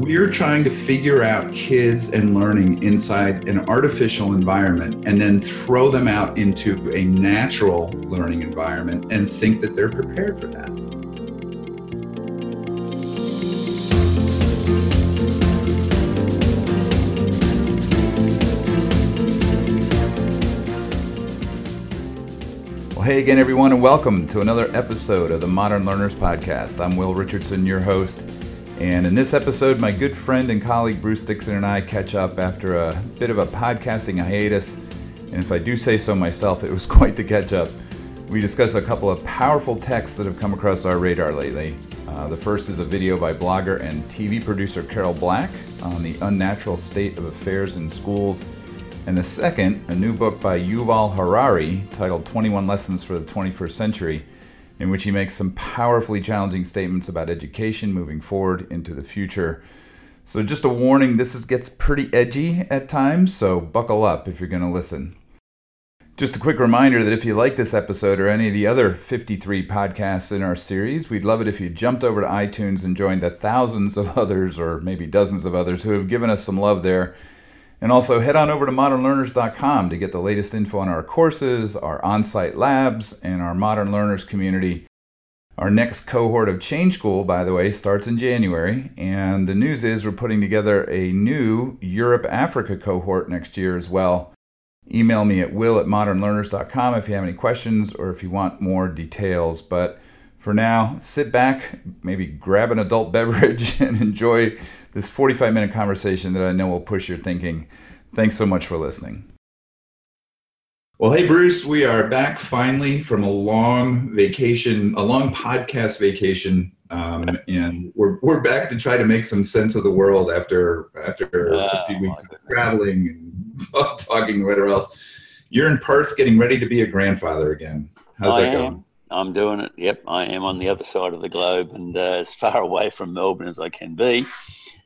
we're trying to figure out kids and learning inside an artificial environment and then throw them out into a natural learning environment and think that they're prepared for that. Well, hey again, everyone, and welcome to another episode of the Modern Learners Podcast. I'm Will Richardson, your host. And in this episode, my good friend and colleague Bruce Dixon and I catch up after a bit of a podcasting hiatus. And if I do say so myself, it was quite the catch up. We discuss a couple of powerful texts that have come across our radar lately. Uh, the first is a video by blogger and TV producer Carol Black on the unnatural state of affairs in schools. And the second, a new book by Yuval Harari titled 21 Lessons for the 21st Century in which he makes some powerfully challenging statements about education moving forward into the future. So, just a warning this is, gets pretty edgy at times, so buckle up if you're going to listen. Just a quick reminder that if you like this episode or any of the other 53 podcasts in our series, we'd love it if you jumped over to iTunes and joined the thousands of others, or maybe dozens of others, who have given us some love there and also head on over to modernlearners.com to get the latest info on our courses, our on site labs, and our Modern Learners community. Our next cohort of Change School, by the way, starts in January, and the news is we're putting together a new Europe Africa cohort next year as well. Email me at will at modernlearners.com if you have any questions or if you want more details. But for now, sit back, maybe grab an adult beverage, and enjoy this 45 minute conversation that I know will push your thinking. Thanks so much for listening. Well, hey, Bruce, we are back finally from a long vacation, a long podcast vacation. Um, and we're, we're back to try to make some sense of the world after after a few weeks of traveling and talking whatever else. You're in Perth getting ready to be a grandfather again. How's I that am. going? I'm doing it. Yep, I am on the other side of the globe and uh, as far away from Melbourne as I can be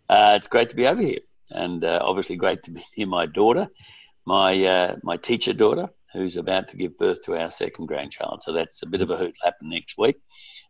uh, it's great to be over here, and uh, obviously great to be near my daughter, my uh, my teacher daughter, who's about to give birth to our second grandchild. So that's a bit of a hoot happen next week.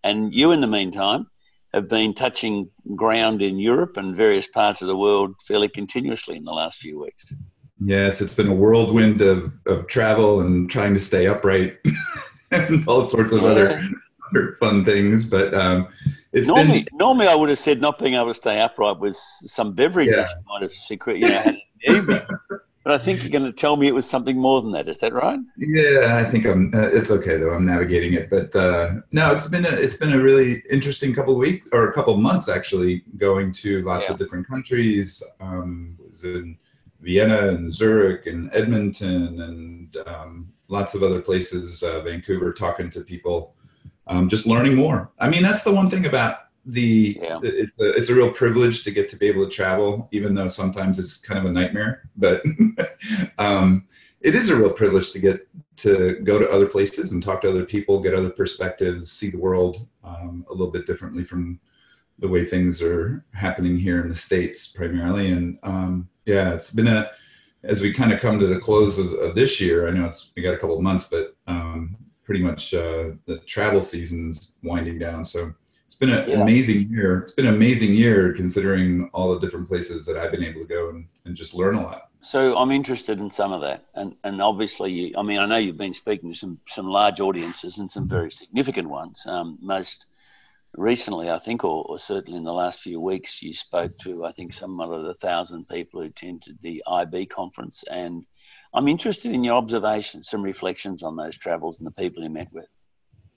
And you, in the meantime, have been touching ground in Europe and various parts of the world fairly continuously in the last few weeks. Yes, it's been a whirlwind of, of travel and trying to stay upright and all sorts of yeah. other, other fun things. But um, it's normally, been, normally I would have said not being able to stay upright was some beverage yeah. you might have secret, you know, had in the evening. But I think you're going to tell me it was something more than that. Is that right? Yeah, I think I'm. Uh, it's okay though. I'm navigating it, but uh, no, it's been a it's been a really interesting couple of weeks or a couple of months actually, going to lots yeah. of different countries. Um, was in Vienna and Zurich and Edmonton and um, lots of other places, uh, Vancouver, talking to people um, just learning more. I mean, that's the one thing about the yeah. it's a, it's a real privilege to get to be able to travel, even though sometimes it's kind of a nightmare. But um, it is a real privilege to get to go to other places and talk to other people, get other perspectives, see the world um, a little bit differently from the way things are happening here in the states primarily. And um, yeah, it's been a as we kind of come to the close of, of this year. I know it's we got a couple of months, but um, pretty much uh, the travel season's winding down. So it's been an yeah. amazing year. It's been an amazing year considering all the different places that I've been able to go and, and just learn a lot. So I'm interested in some of that, and and obviously, I mean, I know you've been speaking to some some large audiences and some very significant ones. Um, most recently, I think, or, or, certainly in the last few weeks, you spoke to I think some of the thousand people who attended the IB conference and I'm interested in your observations, some reflections on those travels and the people you met with.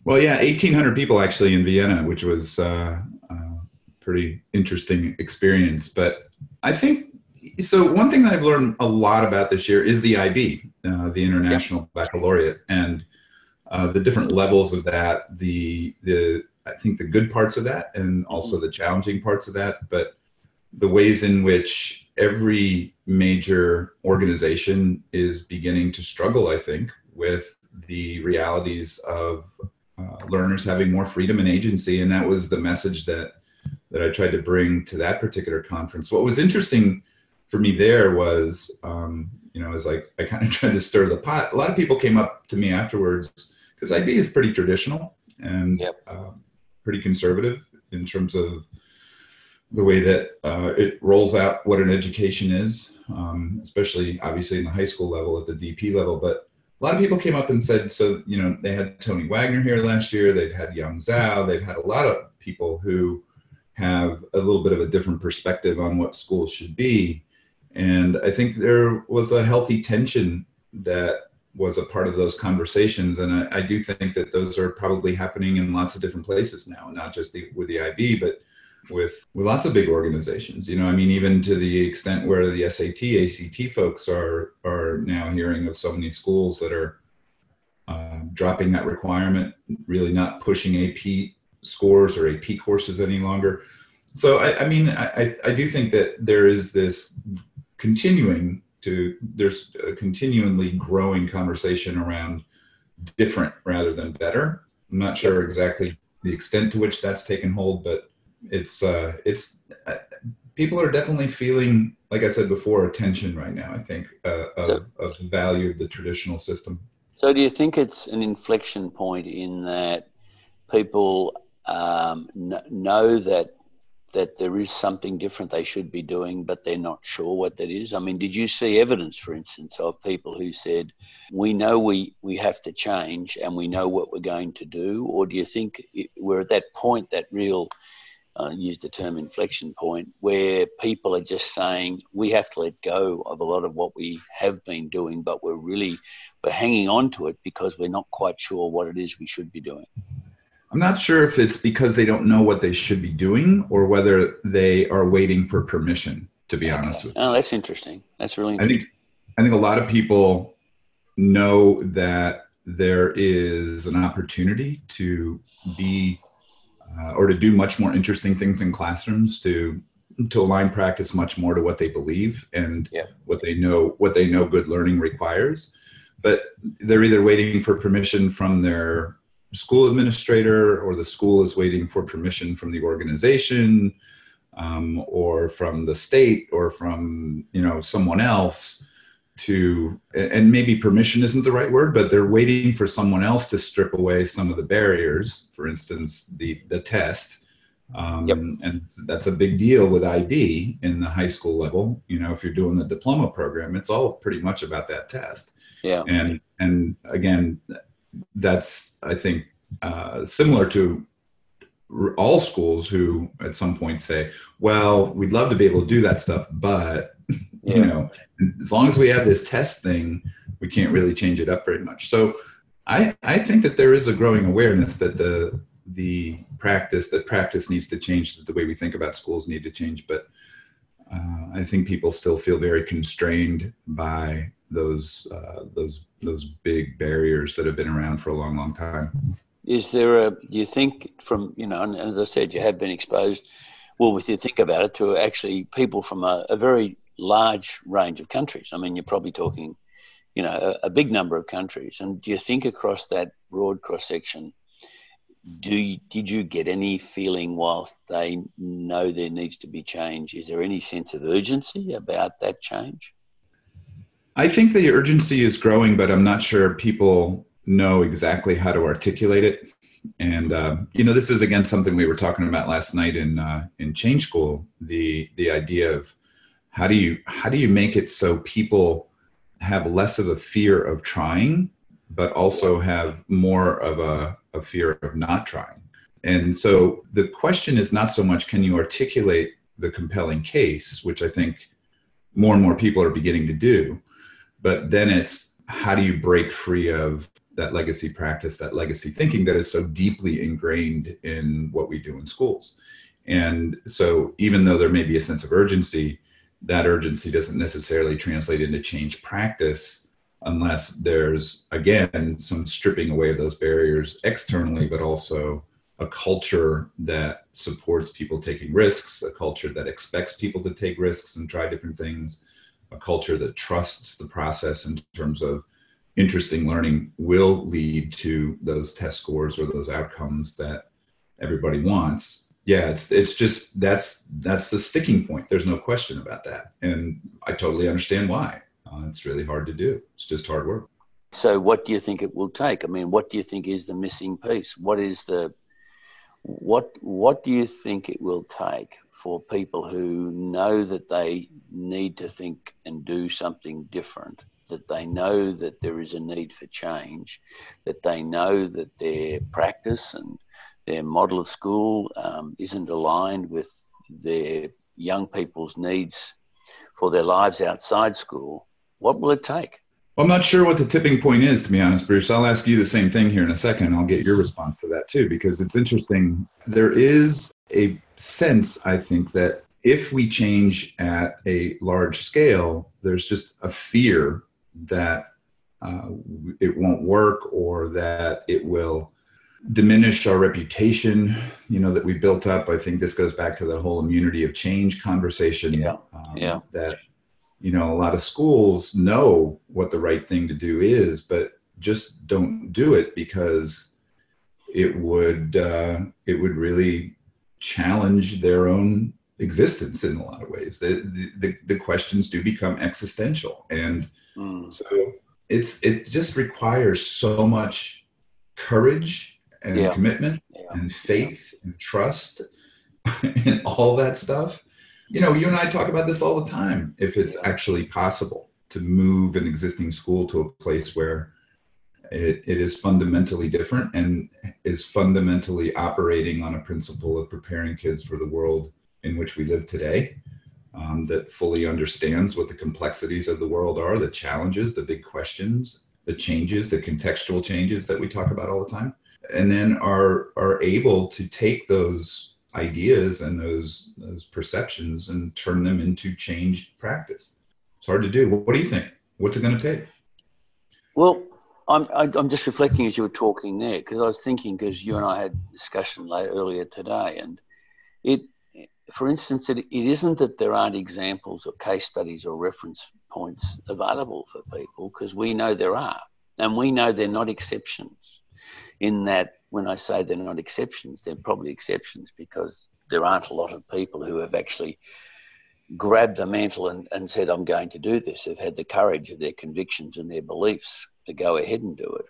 Well, yeah, 1,800 people actually in Vienna, which was uh, a pretty interesting experience. But I think so. One thing that I've learned a lot about this year is the IB, uh, the International Baccalaureate, and uh, the different levels of that. The the I think the good parts of that, and also the challenging parts of that, but the ways in which every major organization is beginning to struggle, I think, with the realities of uh, learners having more freedom and agency. And that was the message that that I tried to bring to that particular conference. What was interesting for me there was, um, you know, as like I kind of tried to stir the pot. A lot of people came up to me afterwards because IB is pretty traditional and yep. uh, pretty conservative in terms of the way that uh, it rolls out what an education is, um, especially obviously in the high school level at the DP level. But a lot of people came up and said, so, you know, they had Tony Wagner here last year, they've had Yong Zhao, they've had a lot of people who have a little bit of a different perspective on what schools should be. And I think there was a healthy tension that was a part of those conversations. And I, I, do think that those are probably happening in lots of different places now, not just the, with the IB, but with with lots of big organizations. You know, I mean, even to the extent where the SAT, ACT folks are are now hearing of so many schools that are uh, dropping that requirement, really not pushing AP scores or AP courses any longer. So, I, I mean, I, I do think that there is this continuing to there's a continually growing conversation around different rather than better. I'm not sure exactly the extent to which that's taken hold, but it's uh, it's uh, people are definitely feeling, like I said before, a tension right now. I think uh, of, so, of the value of the traditional system. So, do you think it's an inflection point in that people um, n- know that that there is something different they should be doing, but they're not sure what that is? I mean, did you see evidence, for instance, of people who said, "We know we we have to change, and we know what we're going to do," or do you think it, we're at that point, that real uh, use the term inflection point, where people are just saying we have to let go of a lot of what we have been doing, but we're really we're hanging on to it because we're not quite sure what it is we should be doing. I'm not sure if it's because they don't know what they should be doing or whether they are waiting for permission. To be honest with you. Oh, that's interesting. That's really. I think I think a lot of people know that there is an opportunity to be uh, or to do much more interesting things in classrooms to to align practice much more to what they believe and yeah. what they know what they know good learning requires but they're either waiting for permission from their school administrator or the school is waiting for permission from the organization um, or from the state or from you know someone else to and maybe permission isn't the right word but they're waiting for someone else to strip away some of the barriers for instance the the test. Um, yep. and that's a big deal with ib in the high school level. You know if you're doing the diploma program it's all pretty much about that test. Yeah. And and again that's i think uh, similar to all schools who at some point say well we'd love to be able to do that stuff but yeah. you know as long as we have this test thing, we can't really change it up very much. So I, I think that there is a growing awareness that the the practice that practice needs to change, that the way we think about schools need to change. But uh, I think people still feel very constrained by those uh, those those big barriers that have been around for a long, long time. Is there a? You think from you know, and as I said, you have been exposed. Well, if you think about it, to actually people from a, a very large range of countries. I mean, you're probably talking, you know, a, a big number of countries. And do you think across that broad cross section, do you, did you get any feeling whilst they know there needs to be change? Is there any sense of urgency about that change? I think the urgency is growing, but I'm not sure people know exactly how to articulate it. And uh, you know, this is again something we were talking about last night in uh, in Change School. The the idea of how do you how do you make it so people have less of a fear of trying but also have more of a, a fear of not trying? And so the question is not so much can you articulate the compelling case which i think more and more people are beginning to do but then it's how do you break free of that legacy practice that legacy thinking that is so deeply ingrained in what we do in schools? And so even though there may be a sense of urgency that urgency doesn't necessarily translate into change practice unless there's again some stripping away of those barriers externally but also a culture that supports people taking risks a culture that expects people to take risks and try different things a culture that trusts the process in terms of interesting learning will lead to those test scores or those outcomes that everybody wants yeah it's it's just that's that's the sticking point. There's no question about that. And i totally understand why. Uh, it's really hard to do. It's just hard work. So what do you think it will take? I mean what do you think is the missing piece? What is the what what do you think it will take for people who know that they need to think and do something different, that they know that there is a need for change, that they know that their practice and their model of school um, isn't aligned with their young people's needs for their lives outside school, what will it take? Well, I'm not sure what the tipping point is, to be honest, Bruce. I'll ask you the same thing here in a second. I'll get your response to that too, because it's interesting. There is a sense, I think, that if we change at a large scale, there's just a fear that uh, it won't work or that it will diminish our reputation you know that we built up i think this goes back to the whole immunity of change conversation yeah. Um, yeah. that you know a lot of schools know what the right thing to do is but just don't do it because it would uh, it would really challenge their own existence in a lot of ways the the, the questions do become existential and mm. so it's it just requires so much courage and yeah. commitment yeah. and faith and trust and all that stuff you know, you and I talk about this all the time. If it's actually possible to move an existing school to a place where it, it is fundamentally different and is fundamentally operating on a principle of preparing kids for the world in which we live today, um, that fully understands what the complexities of the world are, the challenges, the big questions, the changes, the contextual changes that we talk about all the time, and then are are able to take those ideas and those those perceptions and turn them into changed practice. It's hard to do. What do you think? What's it going to take? Well, I'm I'm just reflecting as you were talking there because I was thinking because you and I had discussion late, earlier today, and it, for instance, it, it isn't that there aren't examples or case studies or reference points available for people because we know there are, and we know they're not exceptions. In that when I say they're not exceptions, they're probably exceptions because there aren't a lot of people who have actually grabbed the mantle and, and said, I'm going to do this. They've had the courage of their convictions and their beliefs to go ahead and do it.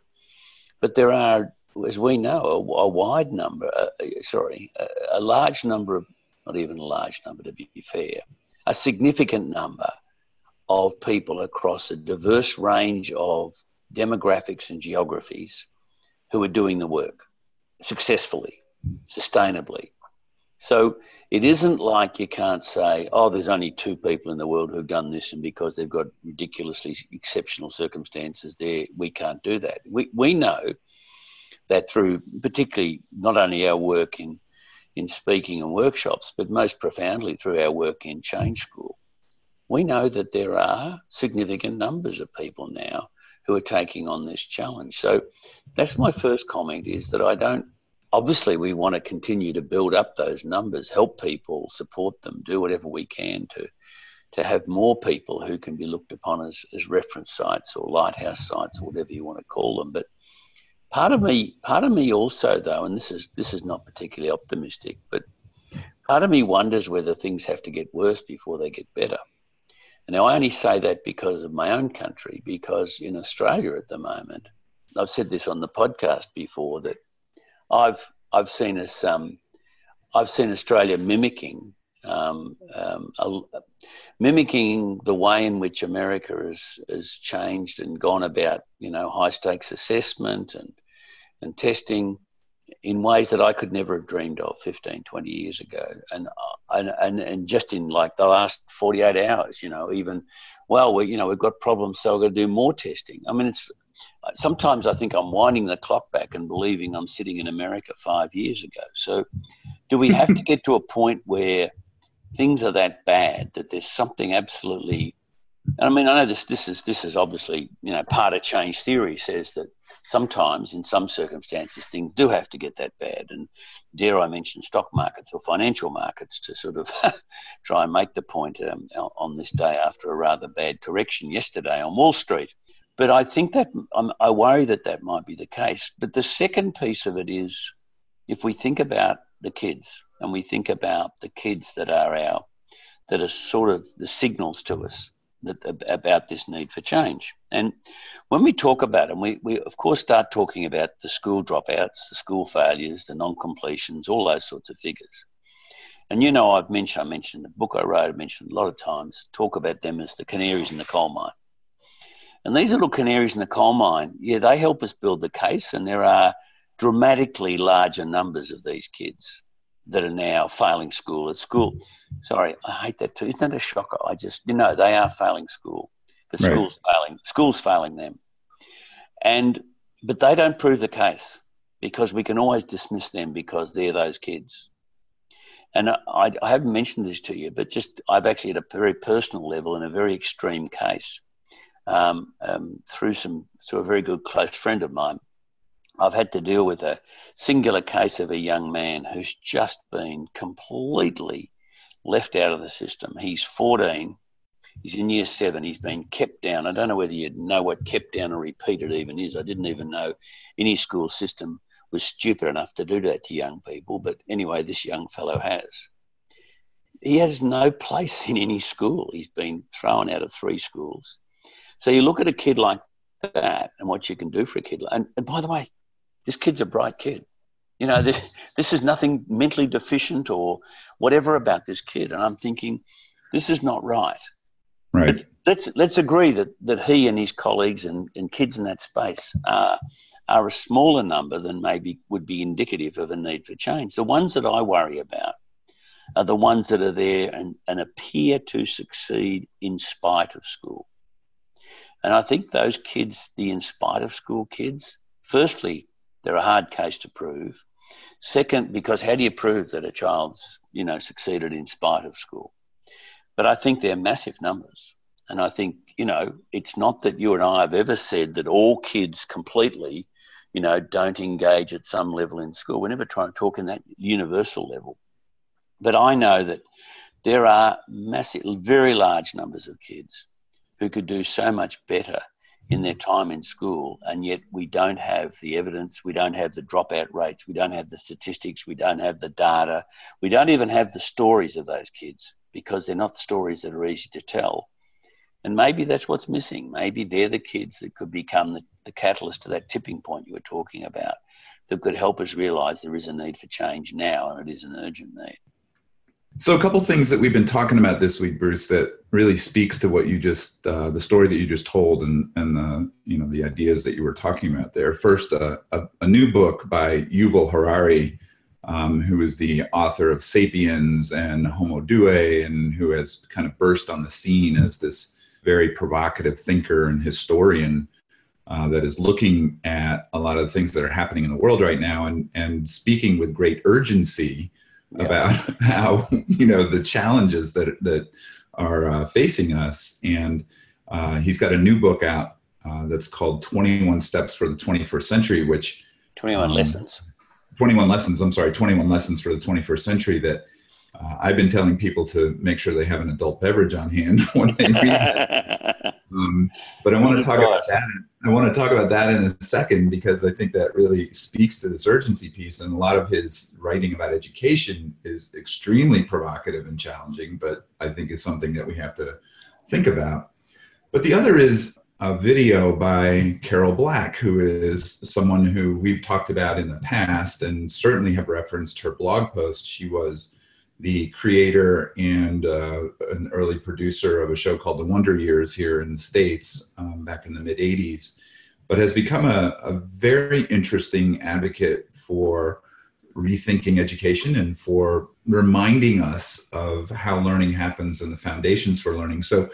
But there are, as we know, a, a wide number, uh, sorry, a, a large number of, not even a large number to be fair, a significant number of people across a diverse range of demographics and geographies who are doing the work successfully, sustainably. So it isn't like you can't say, oh, there's only two people in the world who've done this, and because they've got ridiculously exceptional circumstances, there we can't do that. We we know that through particularly not only our work in in speaking and workshops, but most profoundly through our work in Change School, we know that there are significant numbers of people now who are taking on this challenge. So that's my first comment is that I don't obviously we want to continue to build up those numbers, help people, support them, do whatever we can to to have more people who can be looked upon as, as reference sites or lighthouse sites or whatever you want to call them. But part of me part of me also though, and this is this is not particularly optimistic, but part of me wonders whether things have to get worse before they get better. Now, I only say that because of my own country, because in Australia at the moment, I've said this on the podcast before that I've I've seen us um, I've seen Australia mimicking um, um, a, mimicking the way in which America has has changed and gone about you know high stakes assessment and and testing in ways that I could never have dreamed of 15, 20 years ago. And, uh, and, and, and just in like the last 48 hours, you know, even, well, we, you know, we've got problems, so we've got to do more testing. I mean, it's, uh, sometimes I think I'm winding the clock back and believing I'm sitting in America five years ago. So do we have to get to a point where things are that bad that there's something absolutely and I mean, I know this. This is this is obviously you know part of change theory says that sometimes in some circumstances things do have to get that bad, and dare I mention stock markets or financial markets to sort of try and make the point um, on this day after a rather bad correction yesterday on Wall Street. But I think that I'm, I worry that that might be the case. But the second piece of it is if we think about the kids and we think about the kids that are our that are sort of the signals to us that, about this need for change. And when we talk about it, we, we of course start talking about the school dropouts, the school failures, the non completions, all those sorts of figures. And you know, I've mentioned, I mentioned the book I wrote, I mentioned a lot of times, talk about them as the canaries in the coal mine. And these little canaries in the coal mine, yeah, they help us build the case, and there are dramatically larger numbers of these kids that are now failing school at school. Sorry, I hate that too. Isn't that a shocker? I just, you know, they are failing school, but right. school's failing, school's failing them. And, but they don't prove the case because we can always dismiss them because they're those kids. And I, I haven't mentioned this to you, but just I've actually at a very personal level in a very extreme case um, um, through some through a very good close friend of mine I've had to deal with a singular case of a young man who's just been completely left out of the system. He's 14. He's in year seven. He's been kept down. I don't know whether you know what kept down or repeated even is. I didn't even know any school system was stupid enough to do that to young people. But anyway, this young fellow has. He has no place in any school. He's been thrown out of three schools. So you look at a kid like that and what you can do for a kid. And, and by the way, this kid's a bright kid. You know, this this is nothing mentally deficient or whatever about this kid. And I'm thinking, this is not right. Right. But let's let's agree that that he and his colleagues and, and kids in that space are are a smaller number than maybe would be indicative of a need for change. The ones that I worry about are the ones that are there and, and appear to succeed in spite of school. And I think those kids, the in spite of school kids, firstly, they're a hard case to prove. Second, because how do you prove that a child's, you know, succeeded in spite of school? But I think they're massive numbers. And I think, you know, it's not that you and I have ever said that all kids completely, you know, don't engage at some level in school. We're never trying to talk in that universal level. But I know that there are massive, very large numbers of kids who could do so much better in their time in school, and yet we don't have the evidence, we don't have the dropout rates, we don't have the statistics, we don't have the data, we don't even have the stories of those kids because they're not stories that are easy to tell. And maybe that's what's missing. Maybe they're the kids that could become the, the catalyst to that tipping point you were talking about that could help us realize there is a need for change now and it is an urgent need. So, a couple things that we've been talking about this week, Bruce, that really speaks to what you just, uh, the story that you just told, and and the you know the ideas that you were talking about there. First, uh, a, a, new book by Yuval Harari, um, who is the author of *Sapiens* and *Homo Deus*, and who has kind of burst on the scene as this very provocative thinker and historian. Uh, that is looking at a lot of the things that are happening in the world right now and, and speaking with great urgency yeah. about how you know the challenges that that are uh, facing us. And uh, he's got a new book out uh, that's called 21 Steps for the 21st Century, which 21 um, lessons. 21 lessons. I'm sorry, 21 lessons for the 21st century that uh, I've been telling people to make sure they have an adult beverage on hand when they read. um, but I want to talk about that. I want to talk about that in a second because I think that really speaks to this urgency piece. And a lot of his writing about education is extremely provocative and challenging, but I think is something that we have to think about. But the other is a video by Carol Black, who is someone who we've talked about in the past and certainly have referenced her blog post. She was the creator and uh, an early producer of a show called The Wonder Years here in the States um, back in the mid 80s, but has become a, a, very interesting advocate for rethinking education and for reminding us of how learning happens and the foundations for learning. So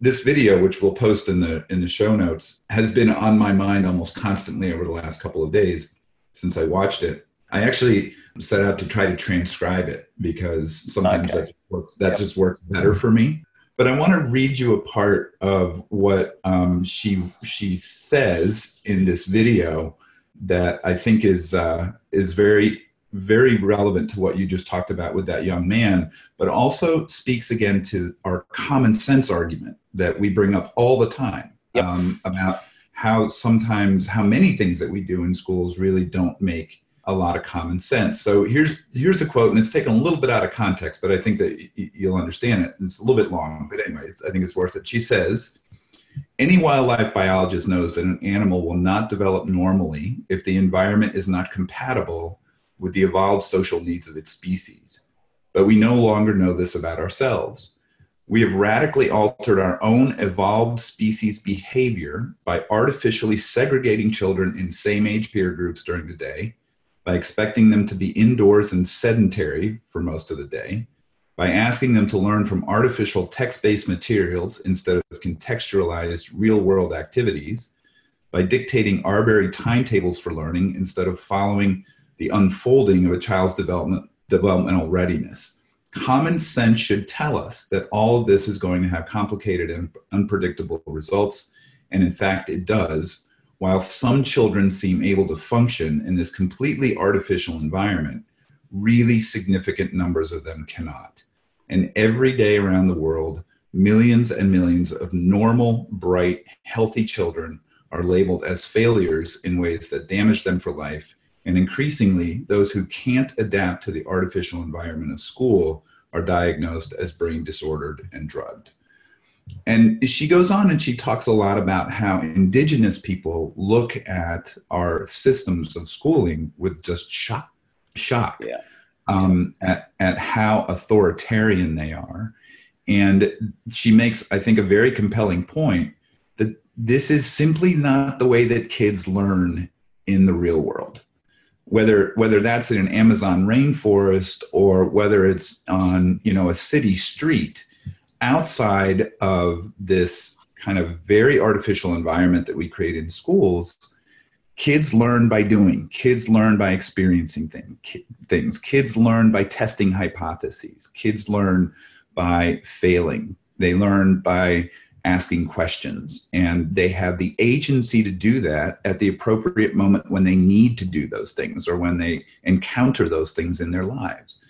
this video, which we'll post in the in the show notes, has been on my mind almost constantly over the last couple of days since I watched it. I actually set out to try to transcribe it because sometimes okay. that, works, that yep. just works better for me. But I want to read you a part of what um, she she says in this video that I think is uh, is very very relevant to what you just talked about with that young man, but also speaks again to our common sense argument that we bring up all the time yep. um, about how sometimes how many things that we do in schools really don't make a lot of common sense. So here's here's the quote, and it's taken a little bit out of context, but I think that you'll understand it. It's a little bit long, but anyway, I think it's worth it. She says, "Any wildlife biologist knows that an animal will not develop normally if the environment is not compatible with the evolved social needs of its species. But we no longer know this about ourselves." We have radically altered our own evolved species behavior by artificially segregating children in same age peer groups during the day, by expecting them to be indoors and sedentary for most of the day, by asking them to learn from artificial text based materials instead of contextualized real world activities, by dictating arbitrary timetables for learning instead of following the unfolding of a child's development, developmental readiness. Common sense should tell us that all of this is going to have complicated and unpredictable results, and in fact, it does while some children seem able to function in this completely artificial environment, really significant numbers of them cannot. And every day around the world, millions and millions of normal, bright, healthy children are labeled as failures in ways that damage them for life. And increasingly, those who can't adapt to the artificial environment of school are diagnosed as brain disordered and drugged. And she goes on and she talks a lot about how indigenous people look at our systems of schooling with just shock, shock yeah. um, at, at how authoritarian they are. And she makes, I think, a very compelling point that this is simply not the way that kids learn in the real world. Whether whether that's in an Amazon rainforest or whether it's on you know a city street, outside of this kind of very artificial environment that we create in schools, kids learn by doing, kids learn by experiencing thing, things, kids learn by testing hypotheses, kids learn by failing, they learn by asking questions, and they have the agency to do that at the appropriate moment when they need to do those things or when they encounter those things in their lives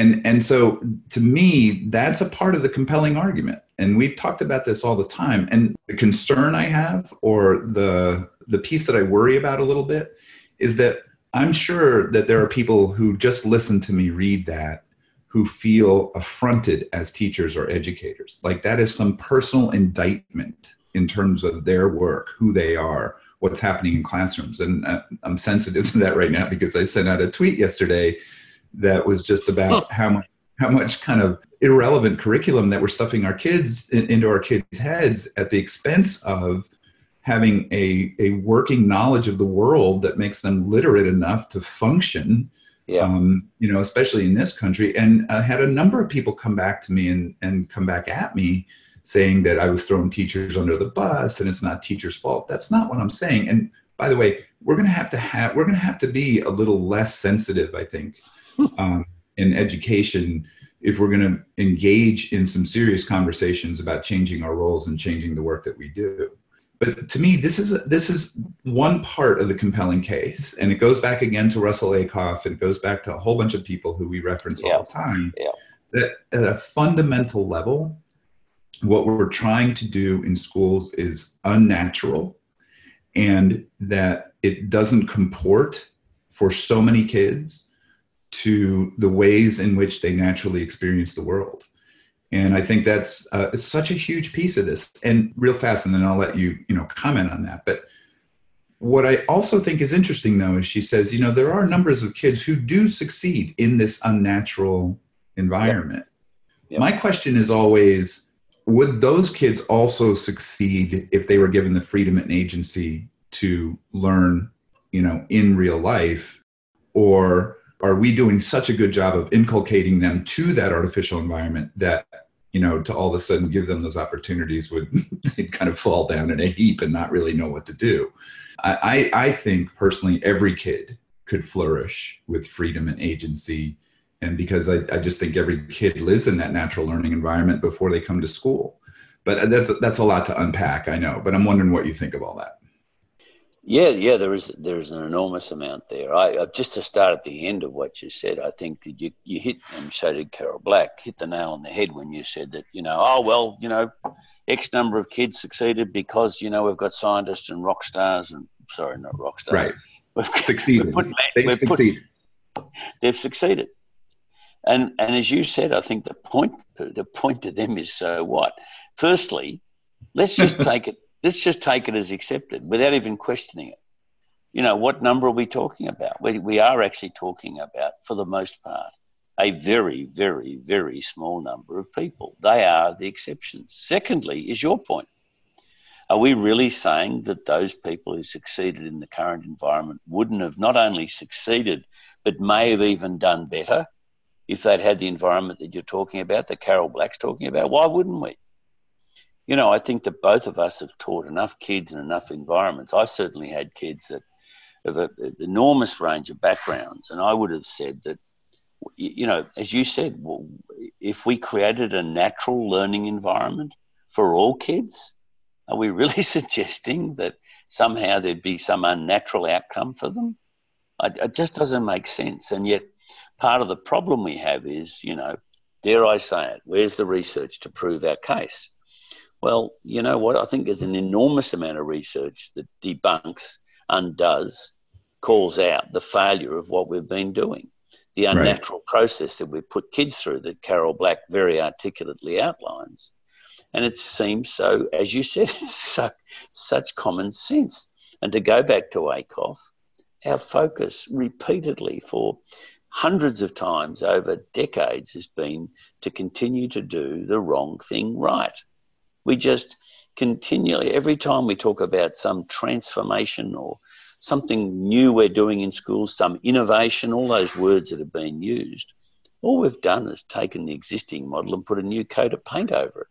and and so to me that's a part of the compelling argument. And we've talked about this all the time. And the concern i have or the the piece that i worry about a little bit is that i'm sure that there are people who just listen to me read that who feel affronted as teachers or educators. Like that is some personal indictment in terms of their work who they are what's happening in classrooms. And uh, i'm sensitive to that right now because i sent out a tweet yesterday that was just about how much how much kind of irrelevant curriculum that we're stuffing our kids in, into our kids' heads at the expense of having a, a working knowledge of the world that makes them literate enough to function yeah. Um, you know especially in this country. And i had a number of people come back to me and, and come back at me saying that i was throwing teachers under the bus and it's not teachers fault. That's not what i'm saying. And by the way we're going to have to have we're going to have to be a little less sensitive i think um, in education if we're going to engage in some serious conversations about changing our roles and changing the work that we do. But to me, this is a, this is one part of the compelling case, and it goes back again to Russell Ackoff, and it goes back to a whole bunch of people who we reference yeah. all the time. Yeah. That at a fundamental level, what we're trying to do in schools is unnatural, and that it doesn't comport for so many kids to the ways in which they naturally experience the world. And I think that's uh, such a huge piece of this. And real fast, and then I'll let you, you know, comment on that. But what I also think is interesting, though, is she says, you know, there are numbers of kids who do succeed in this unnatural environment. Yep. Yep. My question is always, would those kids also succeed if they were given the freedom and agency to learn, you know, in real life, or are we doing such a good job of inculcating them to that artificial environment that you know to all of a sudden give them those opportunities would kind of fall down in a heap and not really know what to do? I, I think personally every kid could flourish with freedom and agency. And because I, I just think every kid lives in that natural learning environment before they come to school. But that's that's a lot to unpack i know but i'm wondering what you think of all that yeah, yeah, there is there's an enormous amount there. I uh, just to start at the end of what you said, I think that you you hit and so did Carol Black hit the nail on the head when you said that you know oh well you know X number of kids succeeded because you know we've got scientists and rock stars and sorry not rock stars right. we've succeeded. We've they've succeeded. Put, they've succeeded. And and as you said, I think the point the point to them is so what? Firstly, let's just take it let's just take it as accepted without even questioning it. You know, what number are we talking about? We, we are actually talking about, for the most part, a very, very, very small number of people. They are the exceptions. Secondly, is your point. Are we really saying that those people who succeeded in the current environment wouldn't have not only succeeded, but may have even done better if they'd had the environment that you're talking about, that Carol Black's talking about? Why wouldn't we? You know, I think that both of us have taught enough kids in enough environments. I've certainly had kids that of an enormous range of backgrounds, and I would have said that, you know, as you said, if we created a natural learning environment for all kids, are we really suggesting that somehow there'd be some unnatural outcome for them? It just doesn't make sense. And yet, part of the problem we have is, you know, dare I say it, where's the research to prove our case? Well, you know what? I think there's an enormous amount of research that debunks, undoes, calls out the failure of what we've been doing, the unnatural right. process that we've put kids through that Carol Black very articulately outlines. And it seems so, as you said, it's so, such common sense. And to go back to Ackoff, our focus repeatedly for hundreds of times over decades has been to continue to do the wrong thing right. We just continually, every time we talk about some transformation or something new we're doing in schools, some innovation, all those words that have been used, all we've done is taken the existing model and put a new coat of paint over it.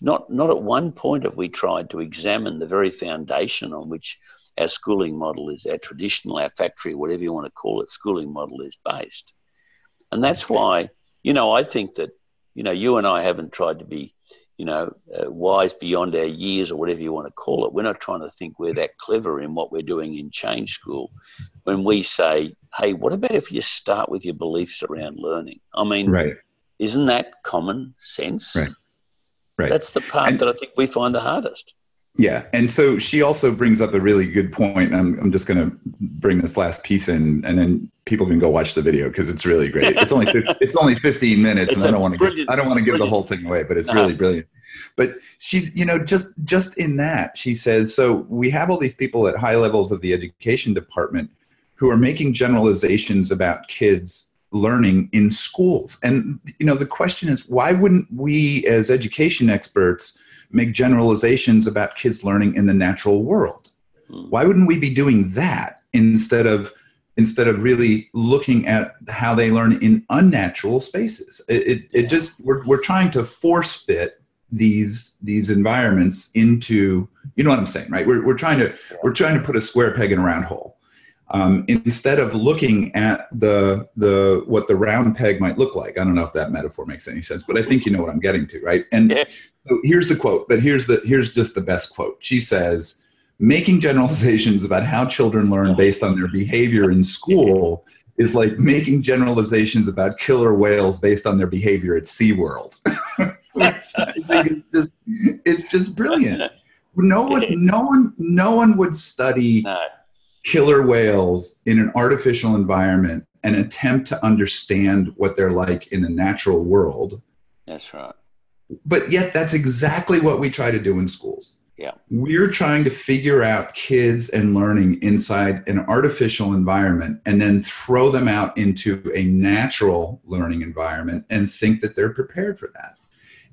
Not, not at one point have we tried to examine the very foundation on which our schooling model is, our traditional, our factory, whatever you want to call it, schooling model is based. And that's why, you know, I think that, you know, you and I haven't tried to be, you know, uh, wise beyond our years or whatever you want to call it. We're not trying to think we're that clever in what we're doing in Change School when we say, hey, what about if you start with your beliefs around learning? I mean, right. isn't that common sense? Right. Right. That's the part and, that I think we find the hardest. Yeah, and so she also brings up a really good point. I'm, I'm just going to bring this last piece in, and then people can go watch the video because it's really great. It's only 50, it's only 15 minutes, it's and I don't want to give, I don't want to give the whole thing away, but it's uh-huh. really brilliant. But she, you know, just just in that, she says, so we have all these people at high levels of the education department who are making generalizations about kids learning in schools, and you know, the question is, why wouldn't we, as education experts? Make generalizations about kids learning in the natural world. Hmm. Why wouldn't we be doing that instead of instead of really looking at how they learn in unnatural spaces? It, it, it just we're, we're trying to force fit these these environments into you know what I'm saying, right? We're, we're trying to we're trying to put a square peg in a round hole. Um, instead of looking at the the what the round peg might look like. I don't know if that metaphor makes any sense, but I think you know what I'm getting to, right? And so here's the quote, but here's the here's just the best quote. She says, "Making generalizations about how children learn based on their behavior in school is like making generalizations about killer whales based on their behavior at SeaWorld." I think it's just it's just brilliant. No one no one no one would study no killer whales in an artificial environment and attempt to understand what they're like in the natural world. That's right. But yet, that's exactly what we try to do in schools. Yeah. We're trying to figure out kids and learning inside an artificial environment and then throw them out into a natural learning environment and think that they're prepared for that.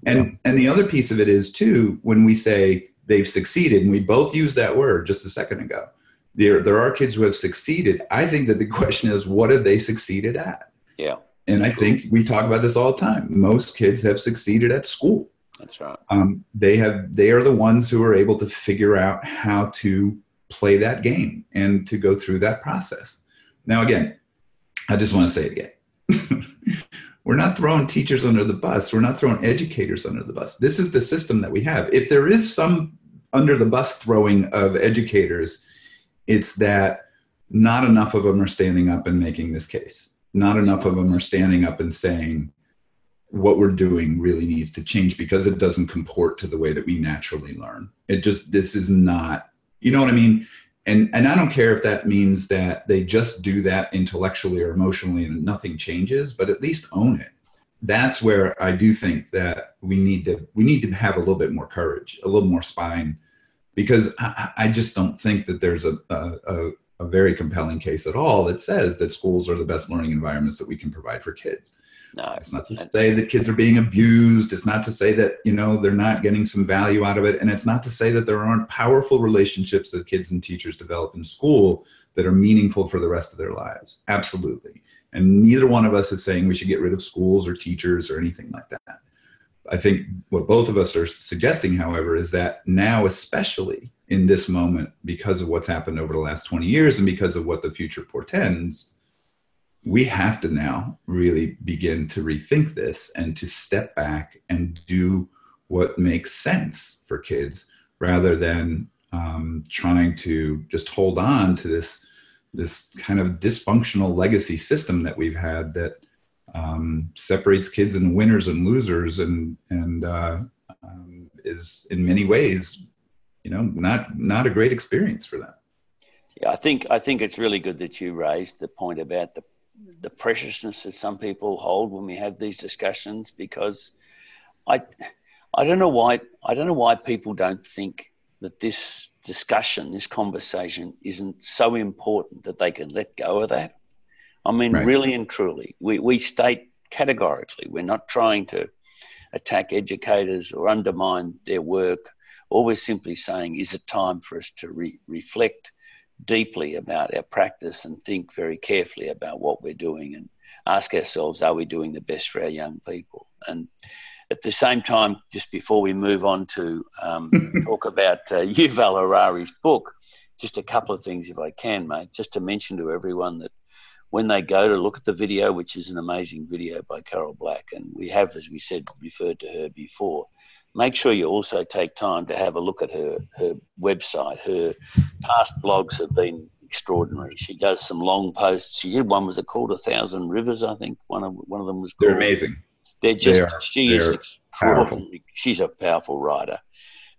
And yeah. and the other piece of it is too when we say they've succeeded and we both used that word just a second ago there there are kids who have succeeded. I think that the question is, what have they succeeded at? Yeah. And I think we talk about this all the time. Most kids have succeeded at school. That's right. Um, they have. They are the ones who are able to figure out how to play that game and to go through that process. Now, again, I just want to say it again. We're not throwing teachers under the bus. We're not throwing educators under the bus. This is the system that we have. If there is some under the bus throwing of educators, it's that not enough of them are standing up and making this case. Not enough of them are standing up and saying what we're doing really needs to change because it doesn't comport to the way that we naturally learn. It just, this is not, you know what I mean? and and i don't care if that means that they just do that intellectually or emotionally and nothing changes but at least own it that's where i do think that we need to we need to have a little bit more courage a little more spine because i, I just don't think that there's a, a, a very compelling case at all that says that schools are the best learning environments that we can provide for kids no, it's not to say that kids are being abused. It's not to say that you know they're not getting some value out of it, and it's not to say that there aren't powerful relationships that kids and teachers develop in school that are meaningful for the rest of their lives. Absolutely, and neither one of us is saying we should get rid of schools or teachers or anything like that. I think what both of us are suggesting, however, is that now, especially in this moment, because of what's happened over the last 20 years and because of what the future portends, we have to now really begin to rethink this and to step back and do what makes sense for kids rather than um, trying to just hold on to this this kind of dysfunctional legacy system that we've had that um, separates kids into winners and losers and and uh, um, is in many ways you know not not a great experience for them yeah i think i think it's really good that you raised the point about the the preciousness that some people hold when we have these discussions because I I don't know why I don't know why people don't think that this discussion, this conversation isn't so important that they can let go of that. I mean, right. really and truly, we, we state categorically we're not trying to attack educators or undermine their work. All we're simply saying is it time for us to re- reflect deeply about our practice and think very carefully about what we're doing and ask ourselves, are we doing the best for our young people? And at the same time, just before we move on to um, talk about uh, Yuval Harari's book, just a couple of things, if I can, mate, just to mention to everyone that when they go to look at the video, which is an amazing video by Carol Black, and we have, as we said, referred to her before, make sure you also take time to have a look at her her website. Her past blogs have been extraordinary. She does some long posts. She did one was it called A Thousand Rivers, I think. One of one of them was called. They're amazing. They're just they are, she is extraordinary. She's a powerful writer.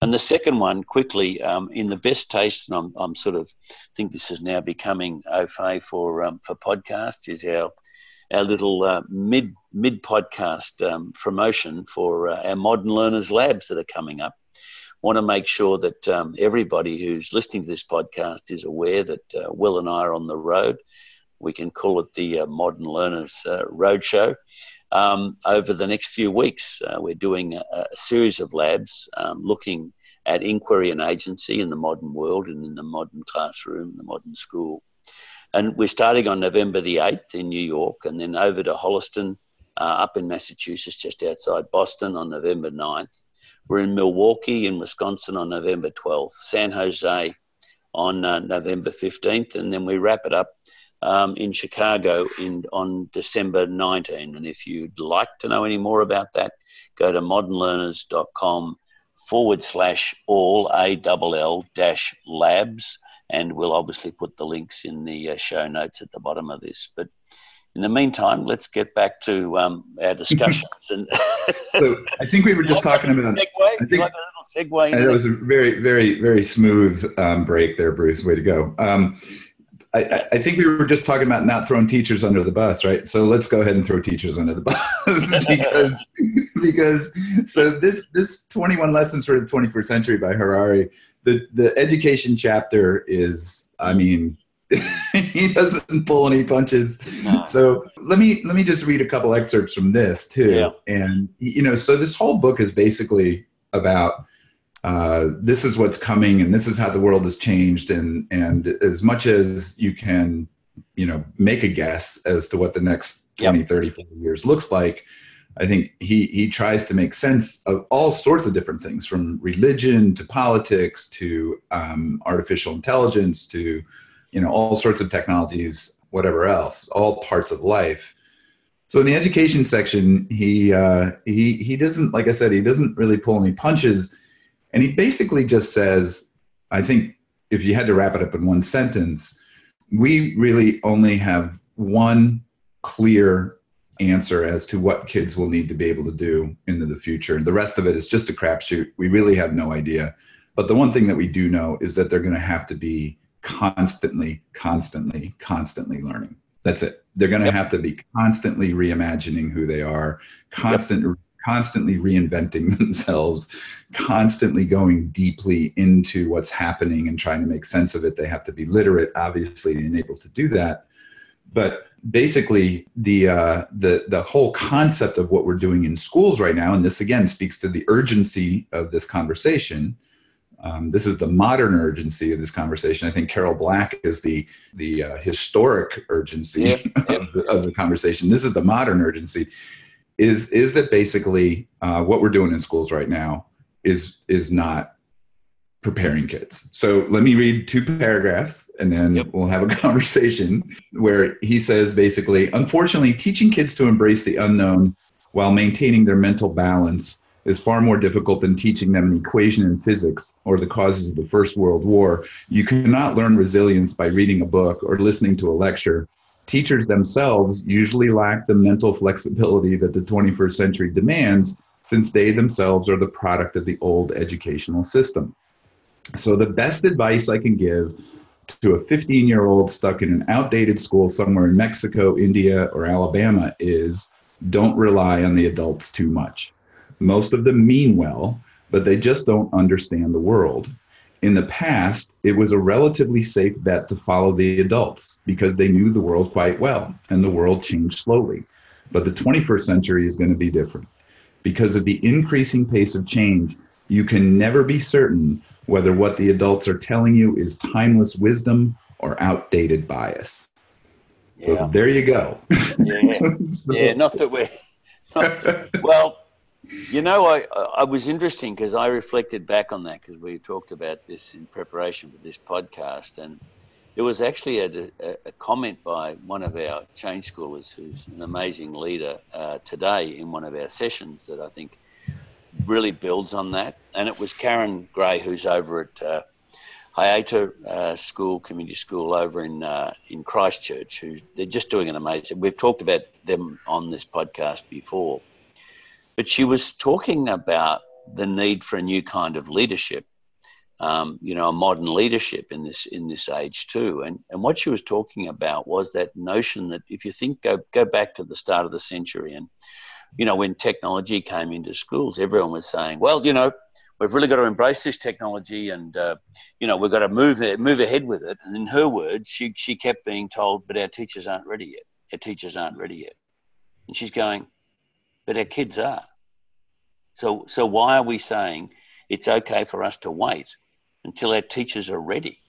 And the second one, quickly, um, in the best taste, and I'm, I'm sort of think this is now becoming au fait for um, for podcasts, is our our little uh, mid mid podcast um, promotion for uh, our modern learners labs that are coming up. Want to make sure that um, everybody who's listening to this podcast is aware that uh, Will and I are on the road. We can call it the uh, Modern Learners uh, Roadshow. Um, over the next few weeks, uh, we're doing a, a, series of labs um, looking at inquiry and agency in the modern world and in the modern classroom, the modern school. And we're starting on November the 8th in New York and then over to Holliston uh, up in Massachusetts, just outside Boston on November 9th. We're in Milwaukee in Wisconsin on November 12th, San Jose on uh, November 15th, and then we wrap it up um, in Chicago in, on December 19. And if you'd like to know any more about that, go to modernlearners.com forward slash all A L L dash labs and we'll obviously put the links in the uh, show notes at the bottom of this. But in the meantime, let's get back to um, our discussions. and so I think we were just talking about. Segue? I think, like a little segue. That was a very, very, very smooth um, break there, Bruce. Way to go. Um, I, I, think we were just talking about not throwing teachers under the bus, right? So let's go ahead and throw teachers under the bus because because so this this 21 lessons for the 21st century by Harari the the education chapter is i mean he doesn't pull any punches no. so let me let me just read a couple excerpts from this too yeah. and you know so this whole book is basically about uh, this is what's coming and this is how the world has changed and and as much as you can you know make a guess as to what the next 20 yep. 30 40 years looks like I think he he tries to make sense of all sorts of different things, from religion to politics to um, artificial intelligence to you know all sorts of technologies, whatever else, all parts of life. So in the education section, he uh, he he doesn't, like I said, he doesn't really pull any punches, and he basically just says, I think if you had to wrap it up in one sentence, we really only have one clear answer as to what kids will need to be able to do into the future. The rest of it is just a crapshoot. We really have no idea. But the one thing that we do know is that they're going to have to be constantly, constantly, constantly learning. That's it. They're going to yep. have to be constantly reimagining who they are, constant, yep. Constantly reinventing themselves, constantly going deeply into what's happening and trying to make sense of it. They have to be literate, obviously, and able to do that. But basically, the uh, the the whole concept of what we're doing in schools right now, and this again speaks to the urgency of this conversation, um, this is the modern urgency of this conversation. I think Carol Black is the the uh, historic urgency yep. Of, the, of, the, conversation. This is the modern urgency. Is is that basically uh, what we're doing in schools right now is is not preparing kids. So let me read two paragraphs and then yep. we'll have a conversation where he says basically, unfortunately, teaching kids to embrace the unknown while maintaining their mental balance is far more difficult than teaching them an equation in physics or the causes of the First World War. You cannot learn resilience by reading a book or listening to a lecture. Teachers themselves usually lack the mental flexibility that the 21st century demands since they themselves are the product of the old educational system. So, the best advice I can give to a 15 year old stuck in an outdated school somewhere in Mexico, India, or Alabama is don't rely on the adults too much. Most of them mean well, but they just don't understand the world. In the past, it was a relatively safe bet to follow the adults because they knew the world quite well, and the world changed slowly. But the 21st century is going to be different. Because of the increasing pace of change, you can never be certain whether what the adults are telling you is timeless wisdom or outdated bias. Yeah. So there you go. Yeah, so. yeah not that we're. Not, well, you know, I, I was interesting because I reflected back on that because we talked about this in preparation for this podcast. And there was actually a, a, a comment by one of our change schoolers who's an amazing leader uh, today in one of our sessions that I think really builds on that. And it was Karen Gray, who's over at uh, Haeata uh, School, Community School over in uh, in Christchurch, who they're just doing an amazing. We've talked about them on this podcast before but she was talking about the need for a new kind of leadership, um, you know, a modern leadership in this in this age too. And and what she was talking about was that notion that if you think go go back to the start of the century and you know when technology came into schools, everyone was saying, well, you know, we've really got to embrace this technology and uh, you know we've got to move move ahead with it. And in her words she, she kept being told but our teachers aren't ready yet. Our teachers aren't ready yet. And she's going but our kids are. So, so why are we saying it's okay for us to wait until our teachers are ready?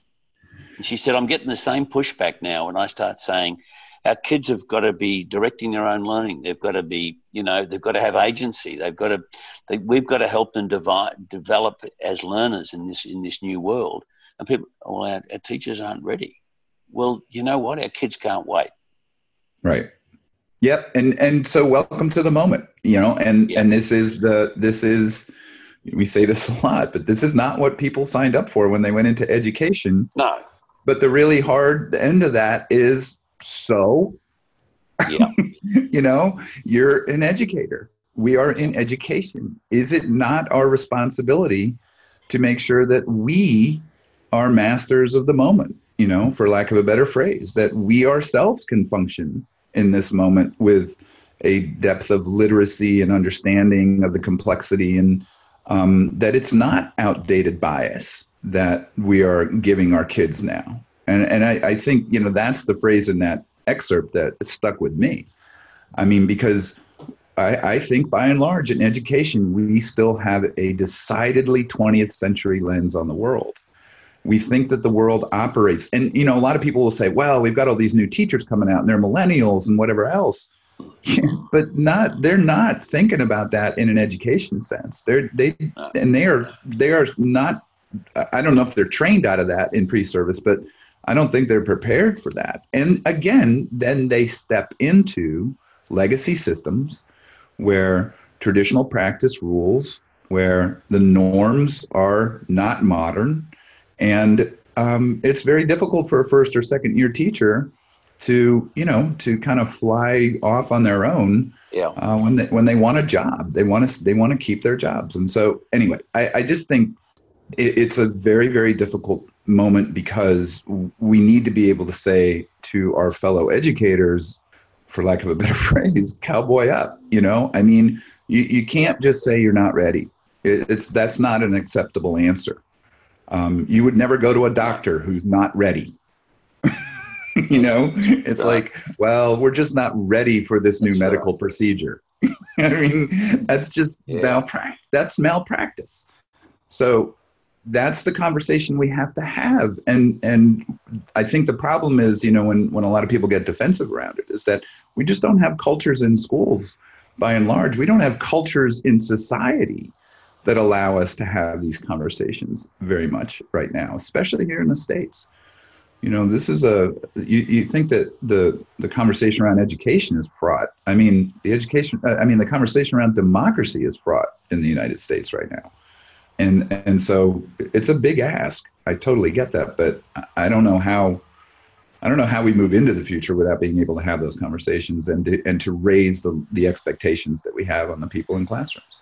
And she said, I'm getting the same pushback now when I start saying our kids have got to be directing their own learning. They've got to be, you know, they've got to have agency. They've got to, they, we've got to help them divide, develop as learners in this in this new world. And people, well, our, our teachers aren't ready. Well, you know what? Our kids can't wait. Right. Yep, and and so welcome to the moment, you know, and and this is the this is we say this a lot, but this is not what people signed up for when they went into education. No. But the really hard end of that is so yeah. you know, you're an educator. We are in education. Is it not our responsibility to make sure that we are masters of the moment, you know, for lack of a better phrase, that we ourselves can function in this moment with a depth of literacy and understanding of the complexity and um, that it's not outdated bias that we are giving our kids now. And, and I, I think, you know, that's the phrase in that excerpt that stuck with me. I mean, because I, I, think by and large in education, we still have a decidedly 20th century lens on the world we think that the world operates. And you know a lot of people will say well we've got all these new teachers coming out and they're millennials and whatever else. But not they're not thinking about that in an education sense. They're they and they are they are not i don't know if they're trained out of that in pre-service but i don't think they're prepared for that. And again then they step into legacy systems where traditional practice rules where the norms are not modern and um, it's very difficult for a first or second year teacher to you know to kind of fly off on their own yeah. uh, when they when they want a job they want to they want to keep their jobs and so anyway i, I just think it, it's a very very difficult moment because we need to be able to say to our fellow educators, for lack of a better phrase, cowboy up. You know, I mean, you, you can't just say you're not ready. It, it's that's not an acceptable answer. Um, you would never go to a doctor who's not ready. you know, it's like, well, we're just not ready for this new medical procedure. I mean, that's just yeah. malpractice. That's malpractice. So that's the conversation we have to have. And and I think the problem is, you know, when when a lot of people get defensive around it, is that we just don't have cultures in schools by and large. We don't have cultures in society that allow us to have these conversations very much right now, especially here in the States. You know, this is a you, you think that the the conversation around education is fraught. I mean, the education I mean the conversation around democracy is fraught in the United States right now and and so it's a big ask. I totally get that, but I don't know how I don't know how we move into the future without being able to have those conversations and to, and to raise the the expectations that we have on the people in classrooms.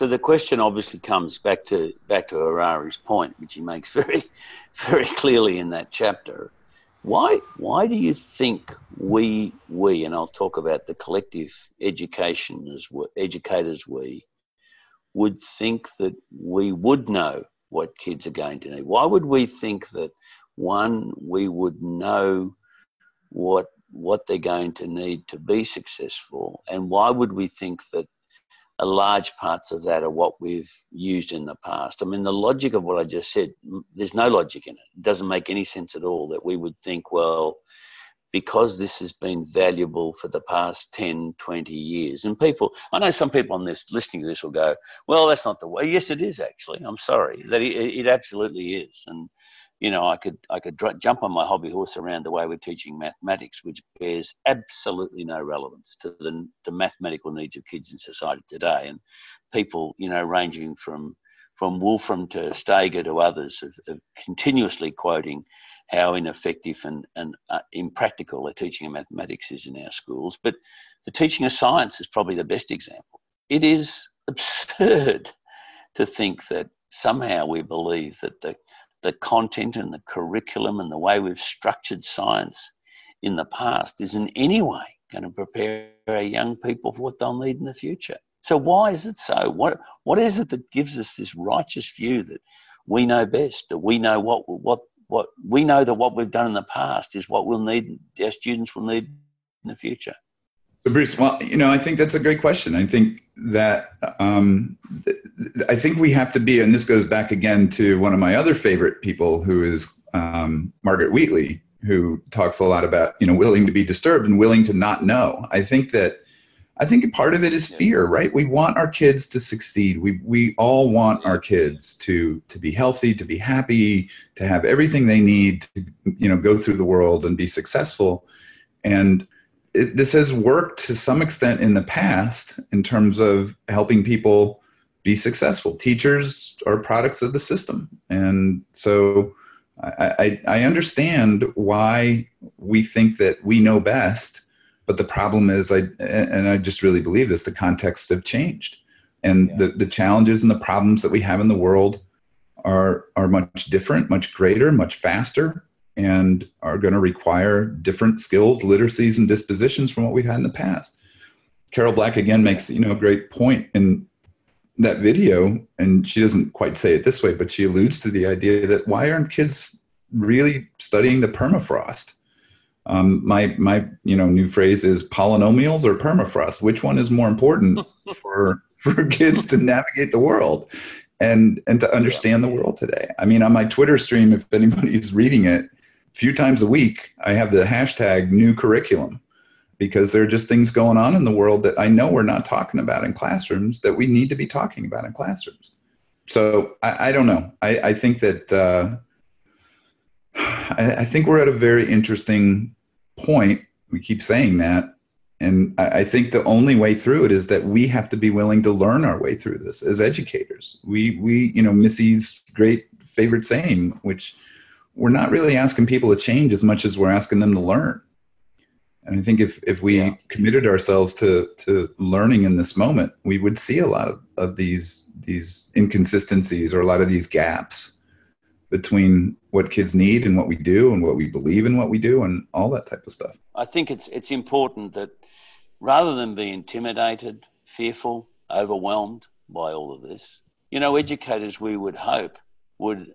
So the question obviously comes back to back to Harari's point, which he makes very very clearly in that chapter. Why why do you think we we and I'll talk about the collective education as educators we would think that we would know what kids are going to need? Why would we think that one we would know what what they're going to need to be successful, and why would we think that large parts of that are what we've used in the past? I mean, the logic of what I just said, there's no logic in it. It doesn't make any sense at all that we would think, well, because this has been valuable for the past 10, 20 years. And people, I know some people on this listening to this will go, well, that's not the way. Yes, it is actually. I'm sorry. That it, it absolutely is. And, you know, I could, I could dr- jump on my hobby horse around the way we're teaching mathematics, which bears absolutely no relevance to the, the mathematical needs of kids in society today. And people, you know, ranging from, from Wolfram to Stager to others, of continuously quoting how ineffective and, and uh, impractical the teaching of mathematics is in our schools. But the teaching of science is probably the best example. It is absurd to think that somehow we believe that the, the content and the curriculum and the way we've structured science in the past is in any way going to prepare our young people for what they'll need in the future. So why is it so? What what is it that gives us this righteous view that we know best, that we know what what what we know that what we've done in the past is what we'll need our students will need in the future so bruce well you know i think that's a great question i think that um, i think we have to be and this goes back again to one of my other favorite people who is um, margaret wheatley who talks a lot about you know willing to be disturbed and willing to not know i think that I think part of it is fear, right? We want our kids to succeed. We we all want our kids to to be healthy, to be happy, to have everything they need to you know go through the world and be successful. And it, this has worked to some extent in the past in terms of helping people be successful. Teachers are products of the system, and so I, I, I understand why we think that we know best but the problem is, I and I just really believe this: the contexts have changed, and yeah. the the challenges and the problems that we have in the world are are much different, much greater, much faster, and are going to require different skills, literacies, and dispositions from what we've had in the past. Carol Black again makes you know a great point in that video, and she doesn't quite say it this way, but she alludes to the idea that why aren't kids really studying the permafrost? Um, my my you know new phrase is polynomials or permafrost. Which one is more important for for kids to navigate the world and and to understand the world today? I mean, on my Twitter stream, if anybody's reading it, a few times a week, I have the hashtag new curriculum because there are just things going on in the world that I know we're not talking about in classrooms that we need to be talking about in classrooms. So I, I don't know. I, I think that. Uh, I, I think we're at a very interesting point. We keep saying that. And I, I think the only way through it is that we have to be willing to learn our way through this as educators. We, we, you know, Missy's great favorite saying, which we're not really asking people to change as much as we're asking them to learn. And I think if, if we yeah. committed ourselves to, to learning in this moment, we would see a lot of, of these, these inconsistencies or a lot of these gaps between what kids need and what we do and what we believe in what we do and all that type of stuff. I think it's it's important that rather than be intimidated, fearful, overwhelmed by all of this, you know, educators we would hope would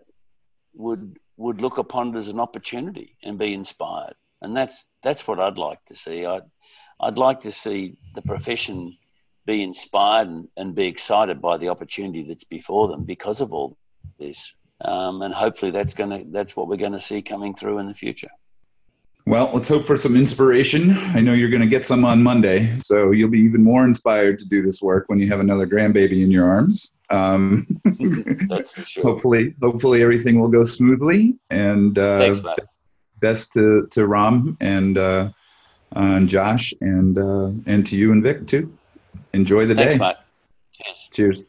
would would look upon it as an opportunity and be inspired. And that's that's what I'd like to see. I'd I'd like to see the profession be inspired and, and be excited by the opportunity that's before them because of all this. Um, and hopefully that's going to that's what we're going to see coming through in the future. Well, let's hope for some inspiration. I know you're going to get some on Monday, so you'll be even more inspired to do this work when you have another grandbaby in your arms. Um, That's for sure. Hopefully, hopefully everything will go smoothly. And uh, Thanks. Best to to Ram and uh, and Josh and uh, and to you and Vic too. Enjoy the Thanks, day. mate. Cheers. Cheers.